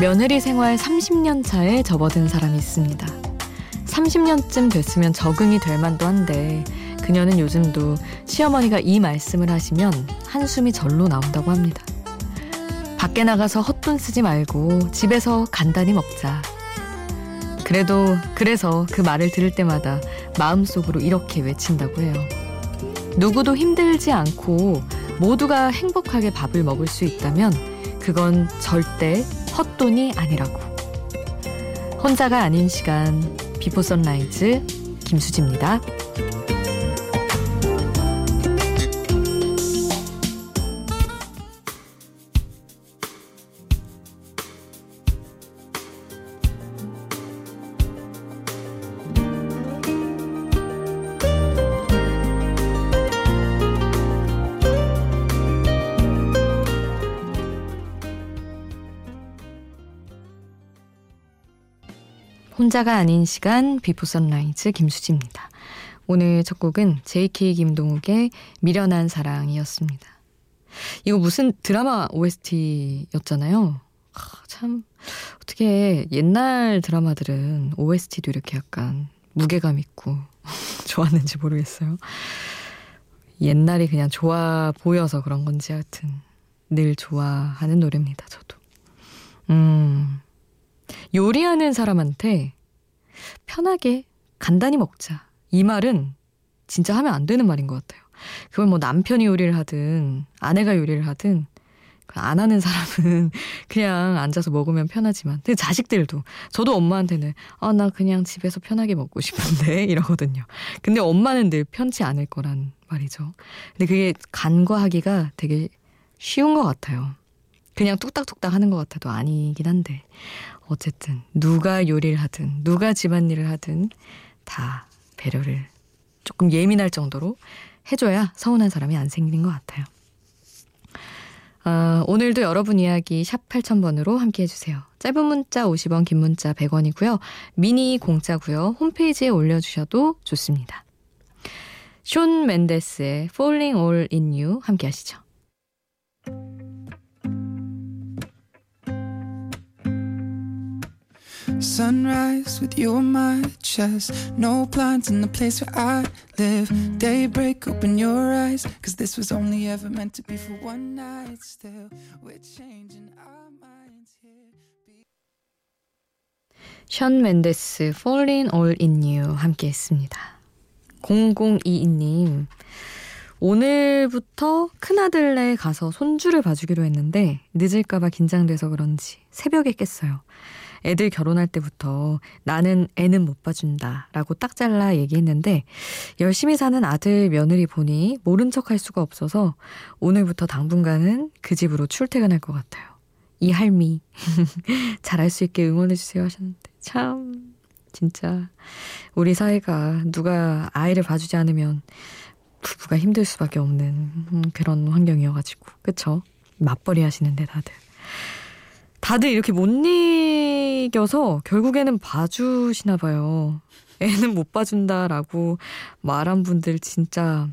며느리 생활 30년 차에 접어든 사람이 있습니다. 30년쯤 됐으면 적응이 될 만도 한데 그녀는 요즘도 시어머니가 이 말씀을 하시면 한숨이 절로 나온다고 합니다. 밖에 나가서 헛돈 쓰지 말고 집에서 간단히 먹자. 그래도 그래서 그 말을 들을 때마다 마음속으로 이렇게 외친다고 해요. 누구도 힘들지 않고 모두가 행복하게 밥을 먹을 수 있다면 그건 절대 헛돈이 아니라고. 혼자가 아닌 시간 비포 선라이즈 김수지입니다. 혼자가 아닌 시간 비포 선라이즈 김수지입니다. 오늘 첫 곡은 JK 김동욱의 미련한 사랑이었습니다. 이거 무슨 드라마 OST였잖아요. 아, 참 어떻게 옛날 드라마들은 OST도 이렇게 약간 무게감 있고 좋았는지 모르겠어요. 옛날이 그냥 좋아 보여서 그런 건지 하여튼 늘 좋아하는 노래입니다. 저도. 음. 요리하는 사람한테 편하게 간단히 먹자. 이 말은 진짜 하면 안 되는 말인 것 같아요. 그걸 뭐 남편이 요리를 하든 아내가 요리를 하든 안 하는 사람은 그냥 앉아서 먹으면 편하지만 근데 자식들도 저도 엄마한테는 아 나 그냥 집에서 편하게 먹고 싶은데 이러거든요. 근데 엄마는 늘 편치 않을 거란 말이죠. 근데 그게 간과하기가 되게 쉬운 것 같아요. 그냥 뚝딱뚝딱 하는 것 같아도 아니긴 한데 어쨌든 누가 요리를 하든 누가 집안일을 하든 다 배려를 조금 예민할 정도로 해줘야 서운한 사람이 안 생기는 것 같아요. 어, 오늘도 여러분 이야기 샵 8000번으로 함께 해주세요. 짧은 문자 50원, 긴 문자 100원이고요. 미니 공짜고요. 홈페이지에 올려주셔도 좋습니다. 숀 맨데스의 Falling All In You 함께 하시죠. Sunrise with you on my chest. No blinds in the place where I live. Daybreak, open your eyes. Cause this was only ever meant to be for one night. Still, we're changing our minds here. 션 맨데스, Falling All In You 함께 했습니다. 0022님. 오늘부터 큰아들네 가서 손주를 봐주기로 했는데 늦을까봐 긴장돼서 그런지 새벽에 깼어요. 애들 결혼할 때부터 나는 애는 못 봐준다 라고 딱 잘라 얘기했는데 열심히 사는 아들 며느리 보니 모른 척 할 수가 없어서 오늘부터 당분간은 그 집으로 출퇴근할 것 같아요. 이 할미. 잘할 수 있게 응원해주세요 하셨는데. 참 진짜. 우리 사회가 누가 아이를 봐주지 않으면 부부가 힘들 수밖에 없는 음, 그런 환경이어가지고. 그쵸? 맞벌이 하시는데 다들 다들 이렇게 못 이겨서 결국에는 봐주시나 봐요. 애는 못 봐준다라고 말한 분들 진짜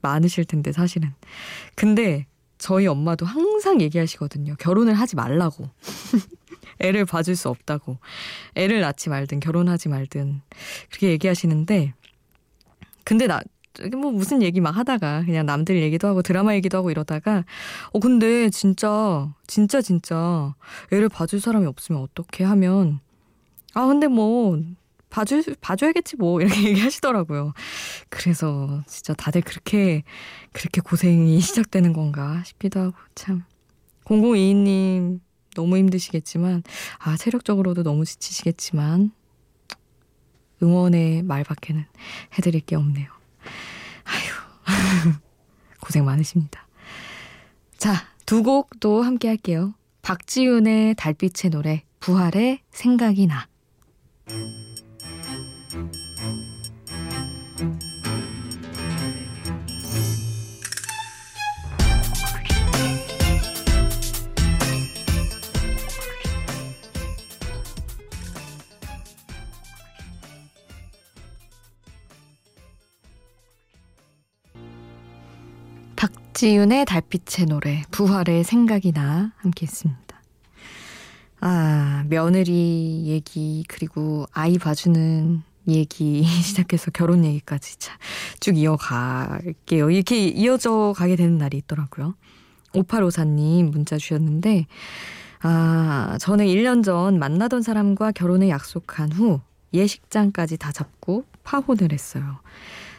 많으실 텐데 사실은. 근데 저희 엄마도 항상 얘기하시거든요. 결혼을 하지 말라고. 애를 봐줄 수 없다고. 애를 낳지 말든 결혼하지 말든 그렇게 얘기하시는데 근데 나 뭐 무슨 얘기 막 하다가 그냥 남들 얘기도 하고 드라마 얘기도 하고 이러다가 어 근데 진짜 진짜 진짜 애를 봐줄 사람이 없으면 어떻게 하면 아 근데 뭐 봐줄 봐줘야겠지 뭐 이렇게 얘기하시더라고요. 그래서 진짜 다들 그렇게 그렇게 고생이 시작되는 건가 싶기도 하고 참 0022님 너무 힘드시겠지만 아 체력적으로도 너무 지치시겠지만 응원의 말밖에는 해드릴 게 없네요. 아휴, 고생 많으십니다. 자, 두 곡 또 함께 할게요. 박지윤의 달빛의 노래, 부활의 생각이 나. 박지윤의 달빛의 노래 부활의 생각이 나 함께 했습니다. 아, 며느리 얘기, 그리고 아이 봐주는 얘기 시작해서 결혼 얘기까지 쭉 이어갈게요. 이렇게 이어져 가게 되는 날이 있더라고요. 5854님 문자 주셨는데, 아, 저는 1년 전 만나던 사람과 결혼을 약속한 후 예식장까지 다 잡고 파혼을 했어요.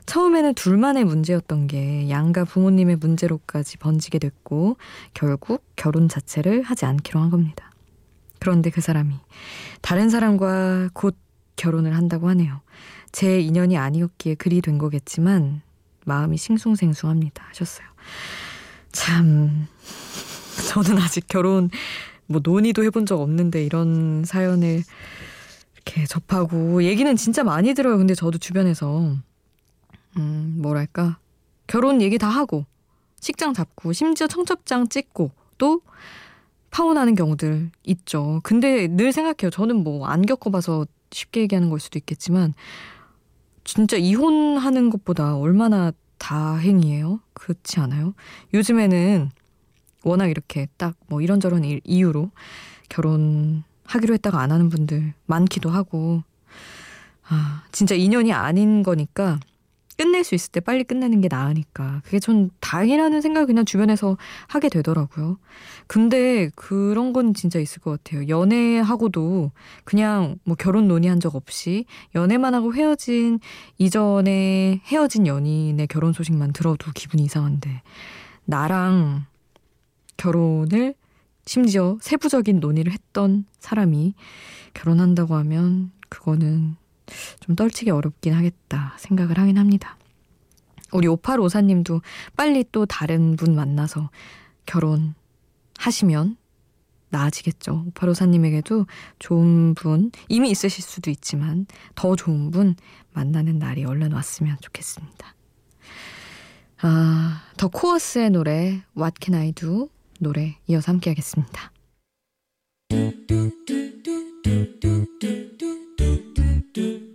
처음에는 둘만의 문제였던 게 양가 부모님의 문제로까지 번지게 됐고 결국 결혼 자체를 하지 않기로 한 겁니다. 그런데 그 사람이 다른 사람과 곧 결혼을 한다고 하네요. 제 인연이 아니었기에 그리 된 거겠지만 마음이 싱숭생숭합니다. 하셨어요. 참 저는 아직 결혼 뭐 논의도 해본 적 없는데 이런 사연을 이렇게 접하고 얘기는 진짜 많이 들어요. 근데 저도 주변에서 음, 뭐랄까. 결혼 얘기 다 하고, 식장 잡고, 심지어 청첩장 찍고, 또 파혼하는 경우들 있죠. 근데 늘 생각해요. 저는 뭐 안 겪어봐서 쉽게 얘기하는 걸 수도 있겠지만, 진짜 이혼하는 것보다 얼마나 다행이에요? 그렇지 않아요? 요즘에는 워낙 이렇게 딱 뭐 이런저런 이유로 결혼하기로 했다가 안 하는 분들 많기도 하고, 아, 진짜 인연이 아닌 거니까 끝낼 수 있을 때 빨리 끝내는 게 나으니까. 그게 전 다행이라는 생각을 그냥 주변에서 하게 되더라고요. 근데 그런 건 진짜 있을 것 같아요. 연애하고도 그냥 뭐 결혼 논의한 적 없이 연애만 하고 헤어진 이전에 헤어진 연인의 결혼 소식만 들어도 기분이 이상한데 나랑 결혼을 심지어 세부적인 논의를 했던 사람이 결혼한다고 하면 그거는 좀 떨치기 어렵긴 하겠다 생각을 하긴 합니다. 우리 5854님도 빨리 또 다른 분 만나서 결혼하시면 나아지겠죠. 5854님에게도 좋은 분, 이미 있으실 수도 있지만 더 좋은 분 만나는 날이 얼른 왔으면 좋겠습니다. 아, 더 코어스의 노래 What Can I Do 노래 이어서 함께 하겠습니다. do.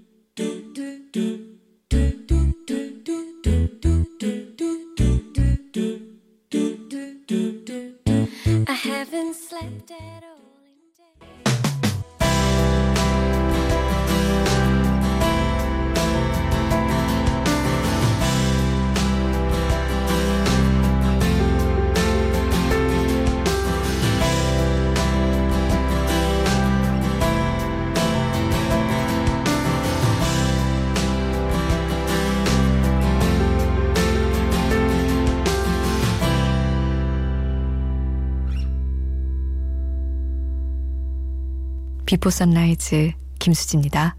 비포 선라이즈 김수지입니다.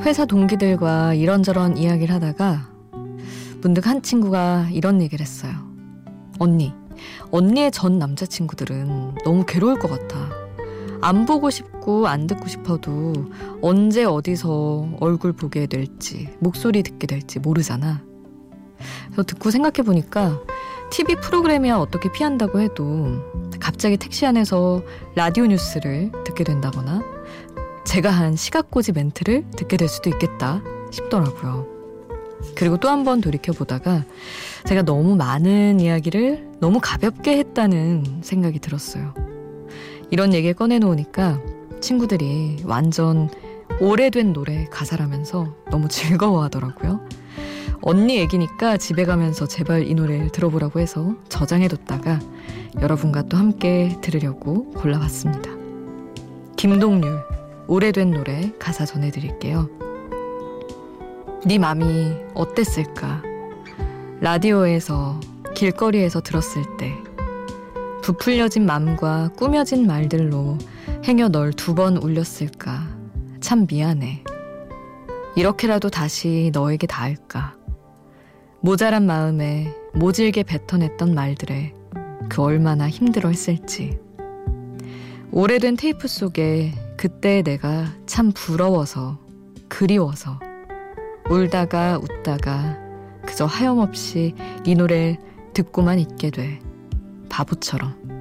회사 동기들과 이런저런 이야기를 하다가 문득 한 친구가 이런 얘기를 했어요. 언니, 언니의 전 남자친구들은 너무 괴로울 것 같아. 안 보고 싶고 안 듣고 싶어도 언제 어디서 얼굴 보게 될지 목소리 듣게 될지 모르잖아. 그래서 듣고 생각해 보니까 TV 프로그램이야 어떻게 피한다고 해도 갑자기 택시 안에서 라디오 뉴스를 듣게 된다거나 제가 한 시각고지 멘트를 듣게 될 수도 있겠다 싶더라고요. 그리고 또 한 번 돌이켜보다가 제가 너무 많은 이야기를 너무 가볍게 했다는 생각이 들었어요. 이런 얘기를 꺼내놓으니까 친구들이 완전 오래된 노래 가사라면서 너무 즐거워하더라고요. 언니 얘기니까 집에 가면서 제발 이 노래를 들어보라고 해서 저장해뒀다가 여러분과 또 함께 들으려고 골라봤습니다. 김동률, 오래된 노래 가사 전해드릴게요. 네 맘이 어땠을까? 라디오에서 길거리에서 들었을 때 부풀려진 맘과 꾸며진 말들로 행여 널 두 번 울렸을까. 참 미안해. 이렇게라도 다시 너에게 닿을까. 모자란 마음에 모질게 뱉어냈던 말들에 그 얼마나 힘들어 했을지. 오래된 테이프 속에 그때 내가 참 부러워서, 그리워서, 울다가 웃다가 그저 하염없이 이 노래를 듣고만 있게 돼. 바보처럼.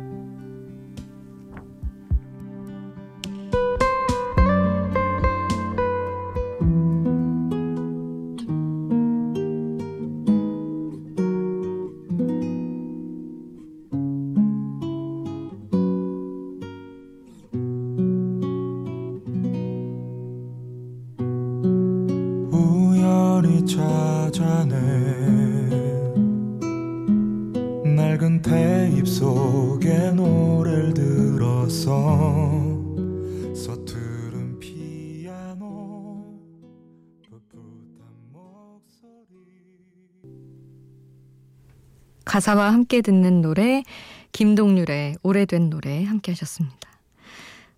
가사와 함께 듣는 노래 김동률의 오래된 노래 함께 하셨습니다.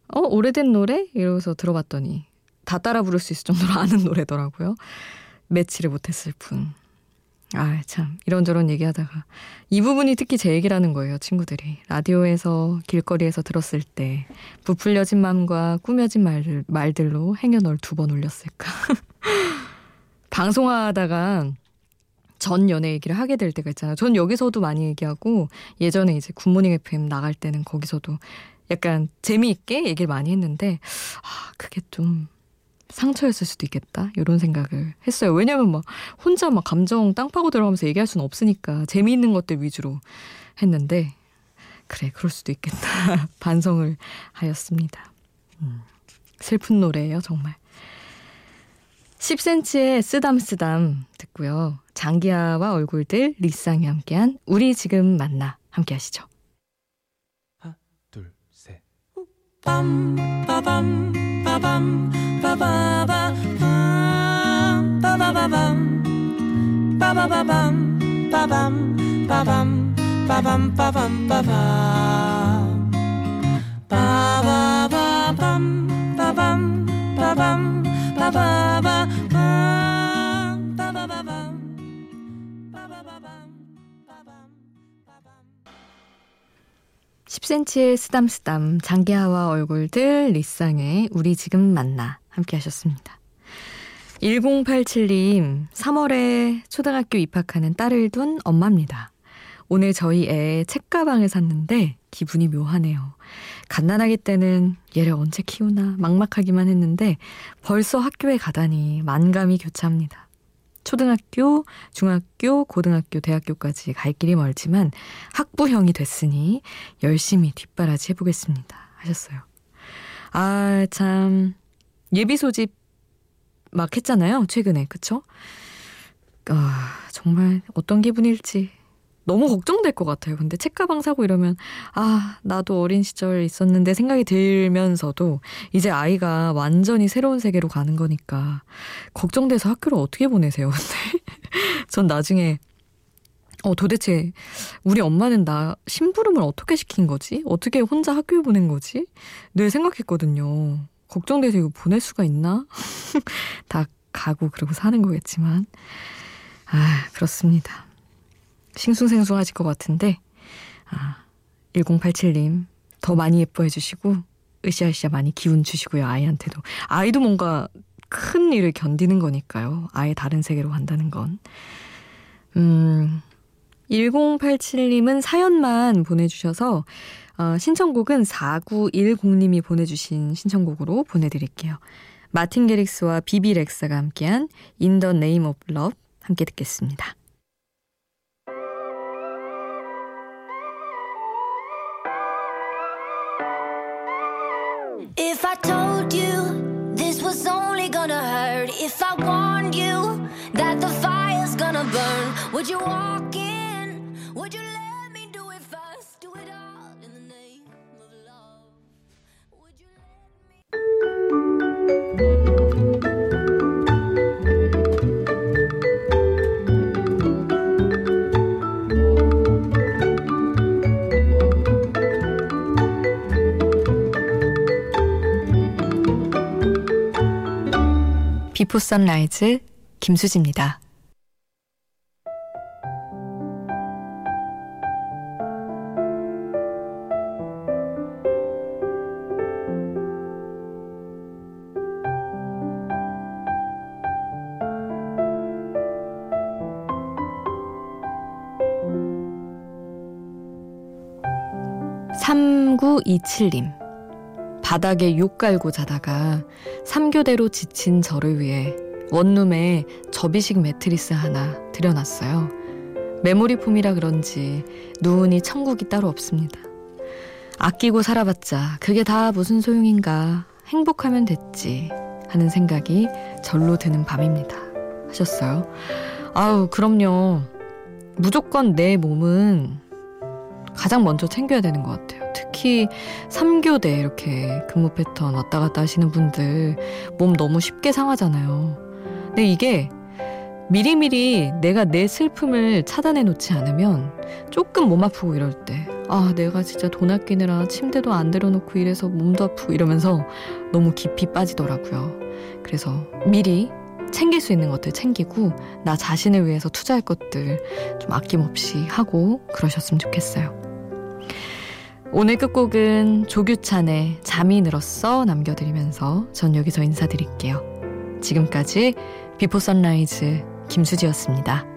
어 오래된 노래? 이러면서 들어봤더니 다 따라 부를 수 있을 정도로 아는 노래더라고요. 매치를 못했을 뿐. 아, 참. 이런저런 얘기하다가. 이 부분이 특히 제 얘기라는 거예요, 친구들이. 라디오에서, 길거리에서 들었을 때, 부풀려진 마음과 꾸며진 말, 말들로 행여 널 두 번 올렸을까. 방송하다가 전 연애 얘기를 하게 될 때가 있잖아요. 전 여기서도 많이 얘기하고, 예전에 이제 굿모닝 FM 나갈 때는 거기서도 약간 재미있게 얘기를 많이 했는데, 아, 그게 좀 상처였을 수도 있겠다 이런 생각을 했어요. 왜냐면 막 혼자 막 감정 땅 파고 들어가면서 얘기할 수는 없으니까 재미있는 것들 위주로 했는데 그래 그럴 수도 있겠다 반성을 하였습니다. 음, 슬픈 노래예요 정말. 10cm의 쓰담쓰담 듣고요. 장기하와 얼굴들 리쌍이 함께한 우리 지금 만나 함께 하시죠. 하나 둘 셋. 빰 빠밤 빠밤 빠바바 빠바바밤 빠바바밤 빠밤 빠밤 빠밤 빠밤 빠밤 빠바바밤 10cm의 쓰담쓰담 장기하와 얼굴들 리쌍의 우리 지금 만나 함께 하셨습니다. 1087님 3월에 초등학교 입학하는 딸을 둔 엄마입니다. 오늘 저희 애 책가방을 샀는데 기분이 묘하네요. 갓난아기 때는 얘를 언제 키우나 막막하기만 했는데 벌써 학교에 가다니 만감이 교차합니다. 초등학교, 중학교, 고등학교, 대학교까지 갈 길이 멀지만 학부형이 됐으니 열심히 뒷바라지 해보겠습니다. 하셨어요. 아, 참. 예비 소집 막 했잖아요. 최근에. 그쵸? 아, 정말 어떤 기분일지 너무 걱정될 것 같아요. 근데 책가방 사고 이러면, 아, 나도 어린 시절 있었는데 생각이 들면서도 이제 아이가 완전히 새로운 세계로 가는 거니까 걱정돼서 학교를 어떻게 보내세요? 근데 전 나중에 어, 도대체 우리 엄마는 나 심부름을 어떻게 시킨 거지? 어떻게 혼자 학교에 보낸 거지? 늘 생각했거든요. 걱정돼서 이거 보낼 수가 있나? 다 가고 그러고 사는 거겠지만. 아, 그렇습니다. 싱숭생숭하실 것 같은데, 아, 1087님, 더 많이 예뻐해 주시고, 으쌰으쌰 많이 기운 주시고요, 아이한테도. 아이도 뭔가 큰 일을 견디는 거니까요. 아예 다른 세계로 간다는 건. 음, 1087님은 사연만 보내주셔서, 어, 신청곡은 4910님이 보내주신 신청곡으로 보내드릴게요. 마틴 게릭스와 비비 렉사가 함께한 In the Name 함께 듣겠습니다. Told you this was only gonna hurt, if I warned you that the fire's gonna burn, would you walk 비포 선라이즈 김수지입니다. 삼구이칠님 바닥에 욕 깔고 자다가 3교대로 지친 저를 위해 원룸에 접이식 매트리스 하나 들여놨어요. 메모리 폼이라 그런지 누운이 천국이 따로 없습니다. 아끼고 살아봤자 그게 다 무슨 소용인가 행복하면 됐지 하는 생각이 절로 드는 밤입니다. 하셨어요. 아우 그럼요. 무조건 내 몸은 가장 먼저 챙겨야 되는 것 같아요. 특히 3교대 이렇게 근무 패턴 왔다 갔다 하시는 분들 몸 너무 쉽게 상하잖아요. 근데 이게 미리미리 내가 내 슬픔을 차단해 놓지 않으면 조금 몸 아프고 이럴 때, 아, 내가 진짜 돈 아끼느라 침대도 안 들어놓고 이래서 몸도 아프고 이러면서 너무 깊이 빠지더라고요. 그래서 미리 챙길 수 있는 것들 챙기고 나 자신을 위해서 투자할 것들 좀 아낌없이 하고 그러셨으면 좋겠어요. 오늘 끝곡은 조규찬의 잠이 늘었어 남겨드리면서 전 여기서 인사드릴게요. 지금까지 비포 선라이즈 김수지였습니다.